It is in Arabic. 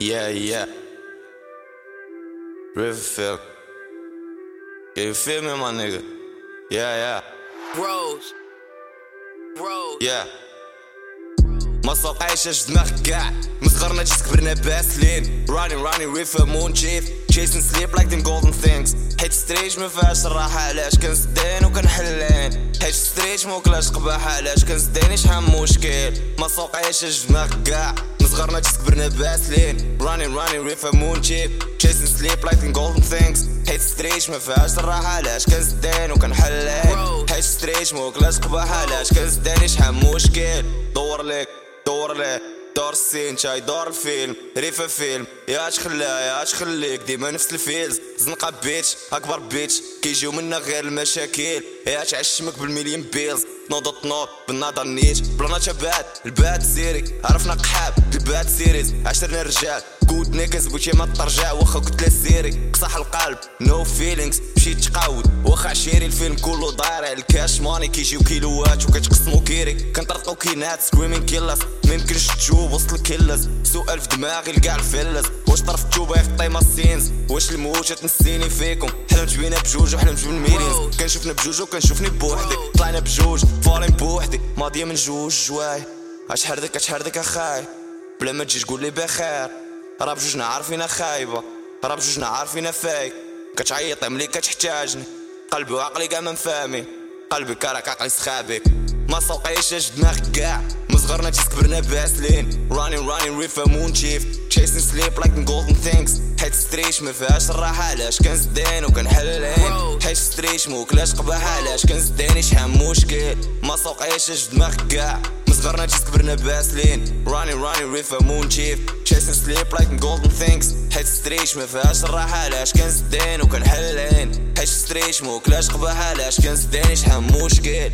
Yeah, yeah. Riverfield. Can you feel me, my nigga? Yeah, yeah. Rose. Rose. Yeah. ما سوقعيش دماغك كاع من صغرنا جيت كبرنا باسلين راني راني ريفا مون تشيف chasing sleep like them golden things حيت ستريج ما فيهاش الراحة علاش كنسدين وكنحلين حيت ستريج موكلاش قباحة علاش كنسديني شحال مشكل ما سوقعيش دماغك كاع صغرنا جيت كبرنا باسلين راني راني ريفا مون تشيف chasing sleep like them golden things. حيت ستريج ما فيهاش الراحة علاش كنسدين وكنحلين حيت ستريج موكلاش قباحة علاش كنسديني شحال مشكل دور ليك دور ليه دور السين جاي دور الفيلم ريفا فيلم يا خلاه يا اش خليك ديما نفس الفيلز زنقة بيتش اكبر بيتش كيجيو منا غير المشاكل يا تعشمك بالمليون بيلز نوض تنوض بالنظر نيت بلانا تبات البات سيري. عرفنا قحاب البات سيريز. عشرنا رجال كود نيكز بوتي ما ترجع واخا كنت سيري. قصح القلب نو فيلينغز مشيت تقاود. واخا عشيري الفيلم كله على الكاش ماني كيجيو كيلوات وكتقسمو كيري. كنطرطقو كينات سكريمين كيلرز ميمكنش تشوف وسط الكيلرز سؤال في دماغي لكاع الفلز. واش طرف التوبه في طيما السينز؟ واش الموت تنسيني فيكم؟ حلمت بينا بجوج وحلمت بالميرينز كنشوفنا بجوج وكنشوفني بوحدي. طلعنا بجوج فالين بوحدي. ماضية من جوج جواي. اش حردك اش حردك اخاي بلا ما تجي تقول لي بخير. راه بجوجنا عارفين خايبة. راه بجوجنا عارفين فايك كتعيط ملي كتحتاجني. قلبي وعقلي كاع ما مفاهمين قلبي كراك عقلي سخابك ما سوقيش دماغك كاع. من صغرنا جيت كبرنا باسلين. راني راني ريفا مون تشيف sleep like them golden things. حيت ستريش ما فيهاش الراحة. علاش كنزدين وكنحلين حيت ستريش موكلاش قباحة علاش كنزديني شحال مشكل؟ ما سوقيش دماغك كاع. صغرنا جيت كبرنا باسلين. راني راني ريفا مون تشيف sleep like them golden things. حيت ستريش ما فيهاش الراحة. علاش كنزدين وكنحلين حيت ستريش موكلاش قباحة علاش كنزديني شحال مشكل؟